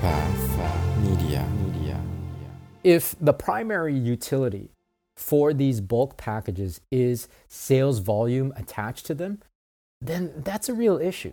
Path Media. Media. If the primary utility for these bulk packages is sales volume attached to them, then that's a real issue.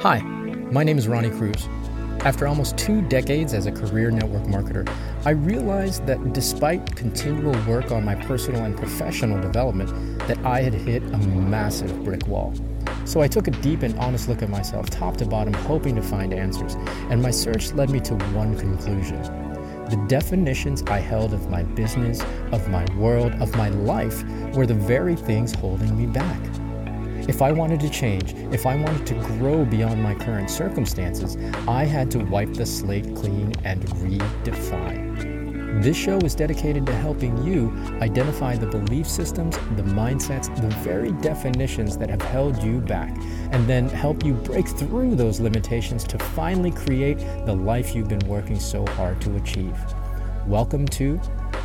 Hi, my name is Ronnie Cruz. After almost two decades as a career network marketer, I realized that despite continual work on my personal and professional development, that I had hit a massive brick wall. So I took a deep and honest look at myself, top to bottom, hoping to find answers, and my search led me to one conclusion. The definitions I held of my business, of my world, of my life were the very things holding me back. If I wanted to change, if I wanted to grow beyond my current circumstances, I had to wipe the slate clean and redefine. This show is dedicated to helping you identify the belief systems, the mindsets, the very definitions that have held you back, and then help you break through those limitations to finally create the life you've been working so hard to achieve. Welcome to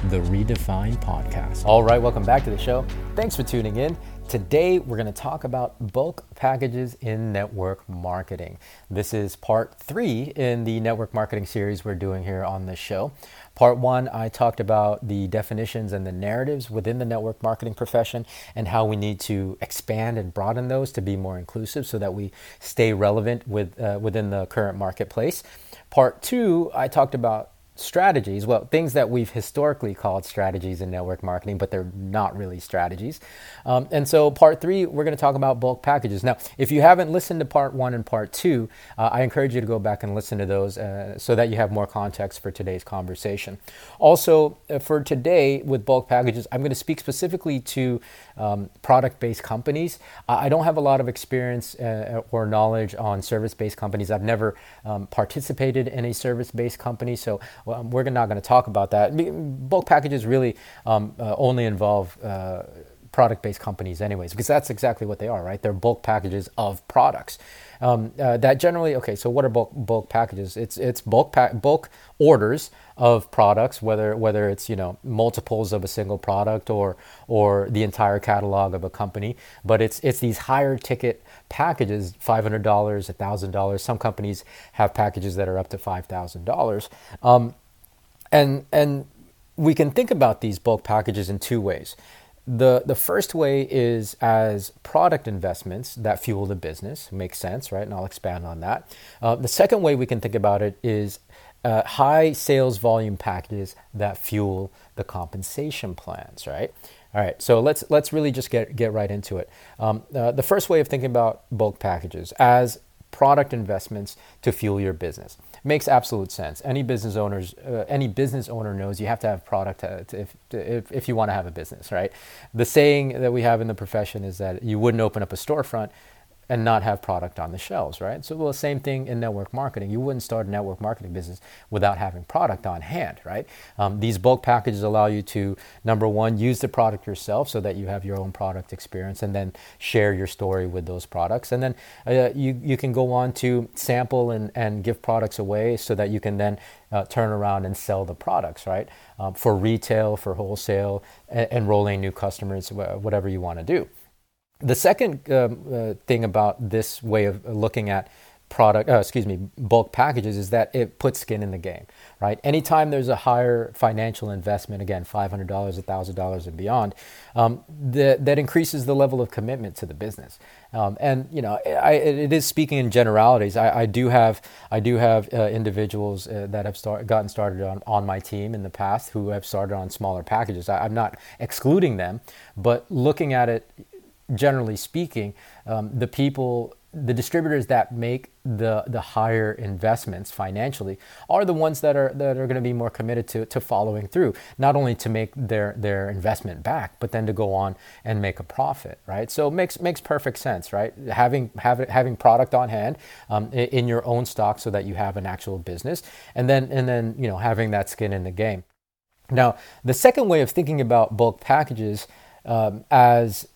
the Redefine Podcast. All right, welcome back to the show. Thanks for tuning in. Today, we're going to talk about bulk packages in network marketing. This is part three in the network marketing series we're doing here on this show. Part one, I talked about the definitions and the narratives within the network marketing profession and how we need to expand and broaden those to be more inclusive so that we stay relevant with, uh, within the current marketplace. Part two, I talked about strategies, well, things that we've historically called strategies in network marketing, but they're not really strategies. Um, and so, part three, we're going to talk about bulk packages. Now, if you haven't listened to part one and part two, uh, I encourage you to go back and listen to those uh, so that you have more context for today's conversation. Also, uh, for today with bulk packages, I'm going to speak specifically to um, product based companies. I don't have a lot of experience uh, or knowledge on service based companies. I've never um, participated in a service based company, so well, we're not going to talk about that. Bulk packages really um, uh, only involve uh, product based companies, anyways, because that's exactly what they are, right? They're bulk packages of products. Um, uh, that generally, okay, so what are bulk, bulk packages? It's, it's bulk, pa- bulk orders of products, whether whether it's you know multiples of a single product or or the entire catalog of a company. But it's it's these higher ticket packages, five hundred dollars, thousand dollars. Some companies have packages that are up to five thousand um, dollars, and and we can think about these bulk packages in two ways. The, the first way is as product investments that fuel the business. Makes sense, right? And I'll expand on that. Uh, the second way we can think about it is uh, high sales volume packages that fuel the compensation plans, right? All right, so let's let's really just get get right into it. Um, uh, the first way of thinking about bulk packages as product investments to fuel your business makes absolute sense. Any business owners, uh, any business owner knows you have to have product to, to, if, to, if, if you want to have a business, right? The saying that we have in the profession is that you wouldn't open up a storefront and not have product on the shelves, right? So, well, same thing in network marketing. You wouldn't start a network marketing business without having product on hand, right? Um, these bulk packages allow you to, number one, use the product yourself so that you have your own product experience and then share your story with those products. And then uh, you, you can go on to sample and, and give products away so that you can then uh, turn around and sell the products, right? Um, for retail, for wholesale, enrolling new customers, whatever you want to do. The second um, uh, thing about this way of looking at product, uh, excuse me, bulk packages is that it puts skin in the game, right? Anytime there's a higher financial investment, again, $500, $1,000 and beyond, um, that, that increases the level of commitment to the business. Um, and, you know, I, it is speaking in generalities. I, I do have, I do have uh, individuals uh, that have start, gotten started on, on my team in the past who have started on smaller packages. I, I'm not excluding them, but looking at it generally speaking, um, the people, the distributors that make the the higher investments financially are the ones that are that are going to be more committed to to following through, not only to make their their investment back, but then to go on and make a profit, right? So it makes makes perfect sense, right? Having having having product on hand um, in your own stock so that you have an actual business, and then and then you know having that skin in the game. Now, the second way of thinking about bulk packages um, as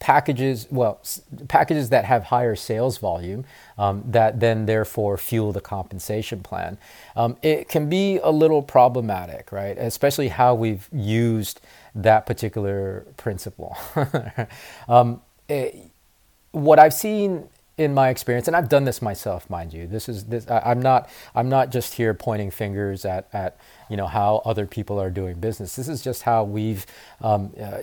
packages, well, packages that have higher sales volume um, that then therefore fuel the compensation plan. Um, it can be a little problematic, right? Especially how we've used that particular principle. um, it, what I've seen in my experience, and I've done this myself, mind you. This is this. I, am not. I'm not just here pointing fingers at at you know how other people are doing business. This is just how we've um, uh,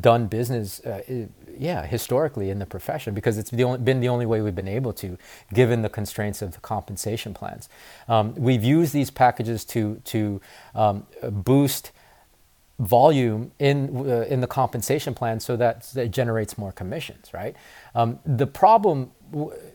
done business. Uh, yeah, historically in the profession, because it's the only, been the only way we've been able to, given the constraints of the compensation plans. Um, we've used these packages to to um, boost volume in uh, in the compensation plan so that, it generates more commissions right um, the problem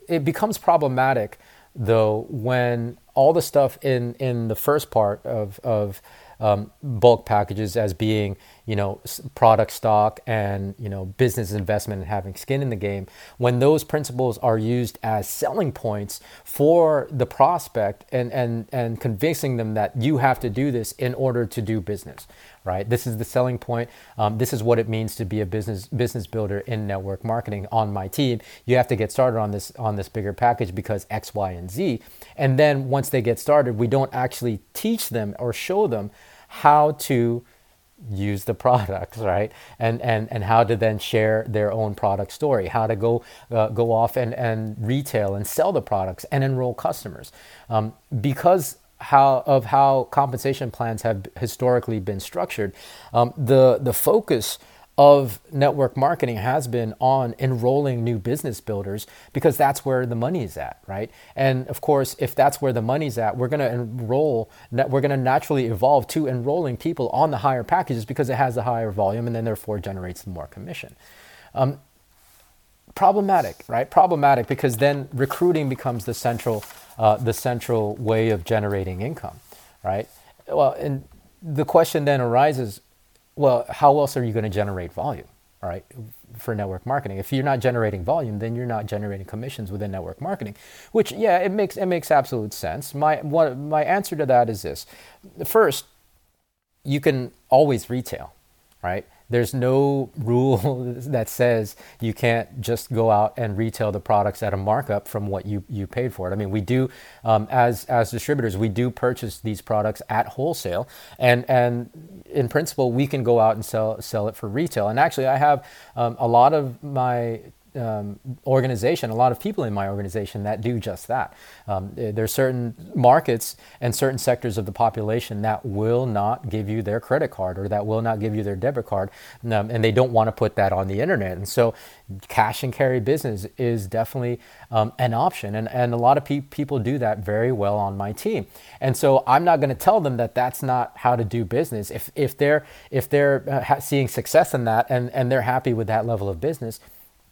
it becomes problematic though when all the stuff in in the first part of of um, bulk packages as being you know product stock and you know business investment and having skin in the game when those principles are used as selling points for the prospect and and and convincing them that you have to do this in order to do business right? This is the selling point. Um, this is what it means to be a business business builder in network marketing on my team. You have to get started on this on this bigger package because x y and z. And then once they get started we don't actually teach them or show them how to use the products right? And and and how to then share their own product story how to go uh, go off and and retail and sell the products and enroll customers. Um, because how of how compensation plans have historically been structured um, the the focus of network marketing has been on enrolling new business builders because that's where the money is at, right? And of course, if that's where the money's at, we're going to enroll, we're going to naturally evolve to enrolling people on the higher packages because it has the higher volume and then therefore generates more commission. Um, problematic, right? Problematic because then recruiting becomes the central, uh, the central way of generating income, right? Well, and the question then arises well, how else are you going to generate volume, right, for network marketing? If you're not generating volume, then you're not generating commissions within network marketing. Which, yeah, it makes it makes absolute sense. My one, my answer to that is this: first, you can always retail, right? There's no rule that says you can't just go out and retail the products at a markup from what you, you paid for it. I mean, we do, um, as, as distributors, we do purchase these products at wholesale. And, and in principle, we can go out and sell, sell it for retail. And actually, I have um, a lot of my um, organization, a lot of people in my organization that do just that. Um, there are certain markets and certain sectors of the population that will not give you their credit card or that will not give you their debit card, um, and they don't want to put that on the internet. And so, cash and carry business is definitely um, an option, and, and a lot of pe- people do that very well on my team. And so, I'm not going to tell them that that's not how to do business. If if they're if they're uh, seeing success in that and and they're happy with that level of business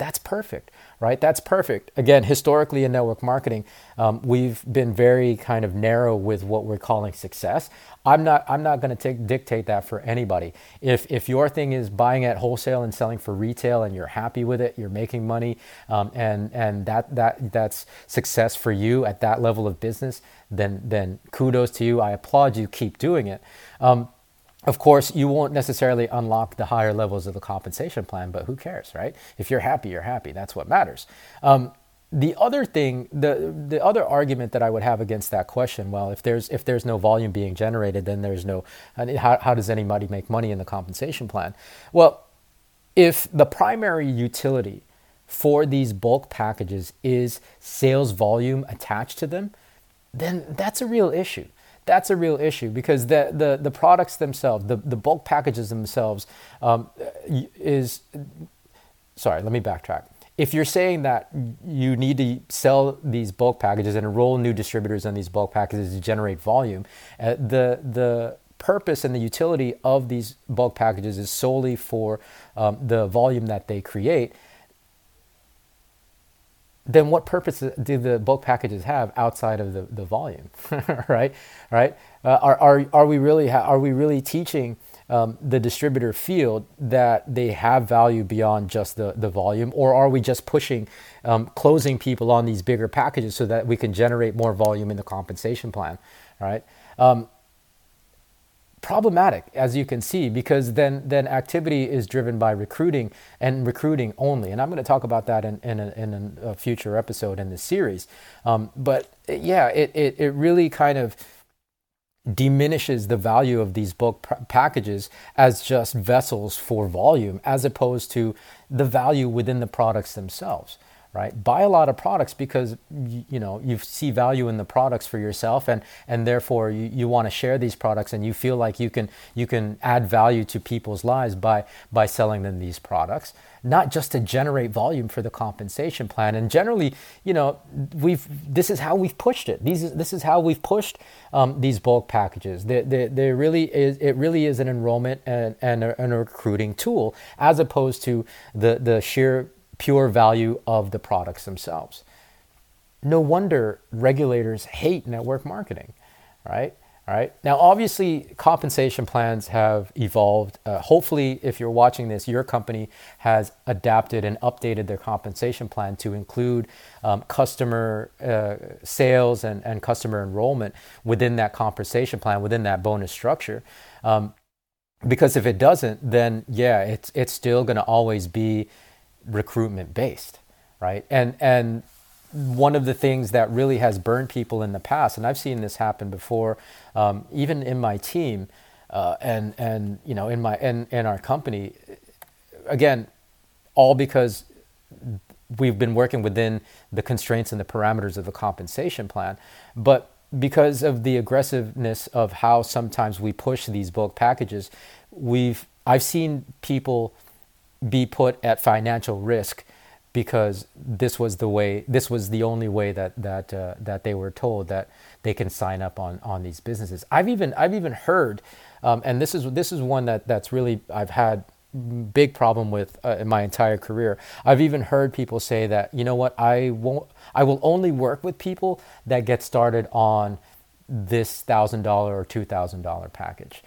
that's perfect, right? That's perfect. Again, historically in network marketing, um, we've been very kind of narrow with what we're calling success. I'm not. I'm not going to dictate that for anybody. If if your thing is buying at wholesale and selling for retail, and you're happy with it, you're making money, um, and and that that that's success for you at that level of business, then then kudos to you. I applaud you. Keep doing it. Um, of course, you won't necessarily unlock the higher levels of the compensation plan, but who cares, right? If you're happy, you're happy. That's what matters. Um, the other thing, the the other argument that I would have against that question, well, if there's if there's no volume being generated, then there's no. How, how does anybody make money in the compensation plan? Well, if the primary utility for these bulk packages is sales volume attached to them, then that's a real issue that's a real issue because the, the, the products themselves, the, the bulk packages themselves, um, is sorry, let me backtrack. If you're saying that you need to sell these bulk packages and enroll new distributors on these bulk packages to generate volume, uh, the, the purpose and the utility of these bulk packages is solely for um, the volume that they create then what purpose do the bulk packages have outside of the, the volume, right? Right? Uh, are, are, are we really ha- are we really teaching um, the distributor field that they have value beyond just the, the volume, or are we just pushing um, closing people on these bigger packages so that we can generate more volume in the compensation plan, right? Um, problematic as you can see because then then activity is driven by recruiting and recruiting only. And i'm going to talk about that in, in, a, in a future episode in this series. Um, but yeah it, it, it really kind of diminishes the value of these bulk packages as just vessels for volume as opposed to the value within the products themselves right? Buy a lot of products because you, know you see value in the products for yourself, and and therefore you, you want to share these products, and you feel like you can you can add value to people's lives by by selling them these products, not just to generate volume for the compensation plan. And generally, you know, we've this is how we've pushed it. These this is how we've pushed um, these bulk packages. There really is it really is an enrollment and and a, and a recruiting tool as opposed to the the sheer pure value of the products themselves. No wonder regulators hate network marketing, right? All right. Now, obviously, compensation plans have evolved. Uh, hopefully, if you're watching this, your company has adapted and updated their compensation plan to include um, customer uh, sales and, and customer enrollment within that compensation plan, within that bonus structure. Um, because if it doesn't, then yeah, it's it's still going to always be recruitment based, right? And and one of the things that really has burned people in the past, and I've seen this happen before, um, even in my team, uh, and and you know in my in, in our company, again, all because we've been working within the constraints and the parameters of the compensation plan, but because of the aggressiveness of how sometimes we push these bulk packages, we've I've seen people be put at financial risk because this was the way this was the only way that that uh, that they were told that they can sign up on on these businesses. I've even i've even heard um, and this is this is one that that's really i've had big problem with uh, in my entire career. I've even heard people say that you know what? I won't i will only work with people that get started on this thousand dollar or two thousand dollar package.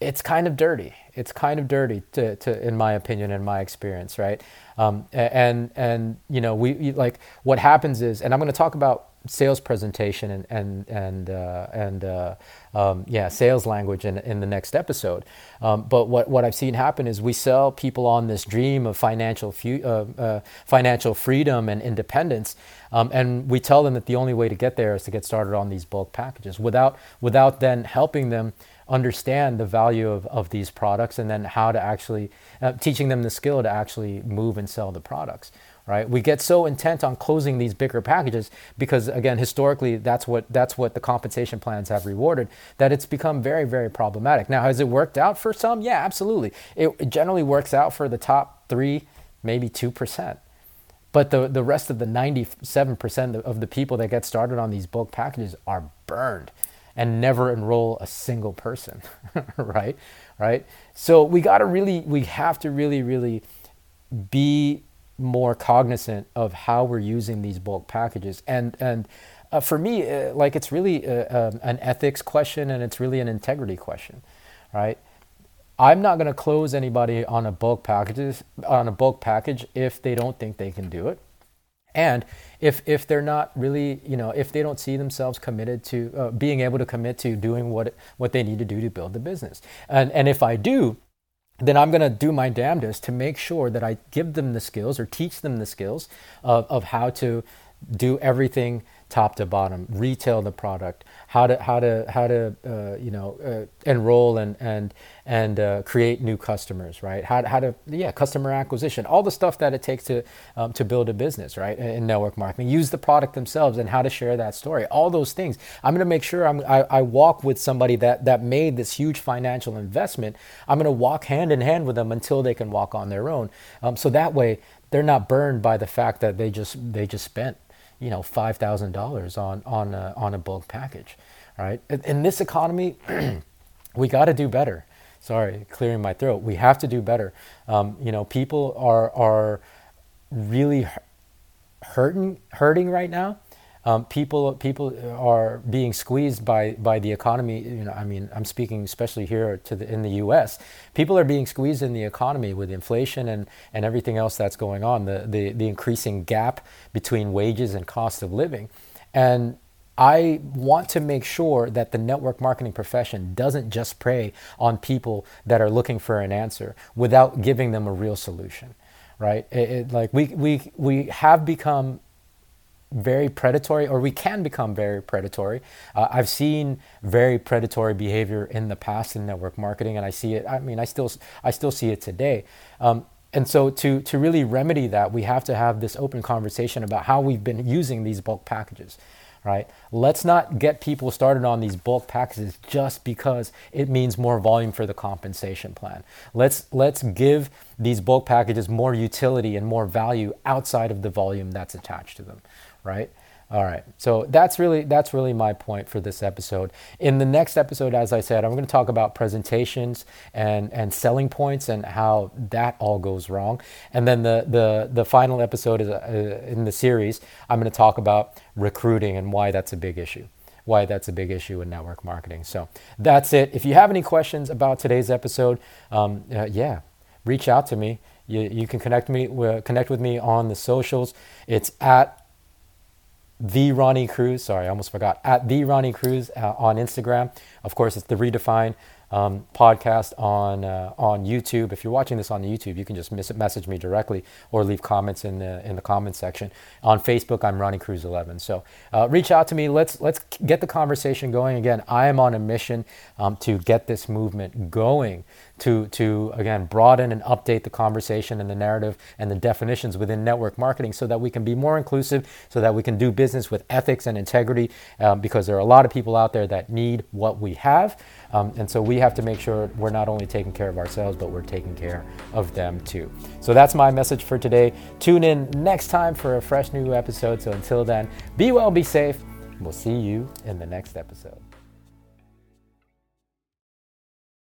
It's kind of dirty. It's kind of dirty, to, to in my opinion, in my experience, right? Um, and and you know, we like what happens is, and I'm going to talk about sales presentation and and and uh, and uh, um, yeah, sales language in in the next episode. Um, but what what I've seen happen is we sell people on this dream of financial fu- uh, uh financial freedom and independence, um, and we tell them that the only way to get there is to get started on these bulk packages without without then helping them understand the value of, of these products and then how to actually uh, teaching them the skill to actually move and sell the products right? We get so intent on closing these bigger packages because again historically that's what that's what the compensation plans have rewarded that it's become very very problematic. Now has it worked out for some? Yeah absolutely. It, it generally works out for the top 3 maybe 2% but the, the rest of the 97% of the people that get started on these bulk packages are burned and never enroll a single person, right? Right? So we got to really, we have to really, really be more cognizant of how we're using these bulk packages. And, and uh, for me, uh, like it's really uh, um, an ethics question and it's really an integrity question, right? I'm not going to close anybody on a bulk packages on a bulk package if they don't think they can do it. And if, if they're not really, you know, if they don't see themselves committed to uh, being able to commit to doing what, what they need to do to build the business. And, and if I do, then I'm going to do my damnedest to make sure that I give them the skills or teach them the skills of, of how to do everything top to bottom, retail the product, how to how to how to uh, you know uh, enroll and and and uh, create new customers, right? How how to yeah customer acquisition, all the stuff that it takes to um, to build a business, right? In network marketing, use the product themselves and how to share that story, all those things. I'm going to make sure I'm, I, I walk with somebody that that made this huge financial investment. I'm going to walk hand in hand with them until they can walk on their own. Um, so that way they're not burned by the fact that they just they just spent you know five thousand dollars on on a, on a bulk package, right? In, this economy, we got to do better. Sorry, clearing my throat. We have to do better. Um, you know, people are are really hurting hurting right now, um, people people are being squeezed by by the economy. You know, I mean, I'm speaking especially here to the, in the U.S. People are being squeezed in the economy with inflation and and everything else that's going on. The the, the increasing gap between wages and cost of living, and I want to make sure that the network marketing profession doesn't just prey on people that are looking for an answer without giving them a real solution, right? It, it, like we, we, we have become very predatory, or we can become very predatory. Uh, I've seen very predatory behavior in the past in network marketing, and I see it. I mean, I still I still see it today. Um, and so to, to really remedy that, we have to have this open conversation about how we've been using these bulk packages right? Let's not get people started on these bulk packages just because it means more volume for the compensation plan. Let's let's give these bulk packages more utility and more value outside of the volume that's attached to them, right? All right. So that's really that's really my point for this episode. In the next episode, as I said, I'm going to talk about presentations and and selling points and how that all goes wrong. And then the the the final episode is uh, in the series. I'm going to talk about recruiting and why that's a big issue. Why that's a big issue in network marketing. So that's it. If you have any questions about today's episode, um, uh, yeah, reach out to me. You, you can connect me uh, connect with me on the socials. It's at the Ronnie Cruz. Sorry, I almost forgot. At the Ronnie Cruz uh, on Instagram. Of course, it's the Redefine um, podcast on uh, on YouTube. If you're watching this on YouTube, you can just message me directly or leave comments in the in the comments section. On Facebook, I'm Ronnie Cruz 11. So uh, reach out to me. Let's let's get the conversation going. Again, I am on a mission um, to get this movement going to, to again broaden and update the conversation and the narrative and the definitions within network marketing so that we can be more inclusive, so that we can do business with ethics and integrity, um, because there are a lot of people out there that need what we have. Um, and so we have to make sure we're not only taking care of ourselves, but we're taking care of them too. So that's my message for today. Tune in next time for a fresh new episode. So until then, be well, be safe. We'll see you in the next episode.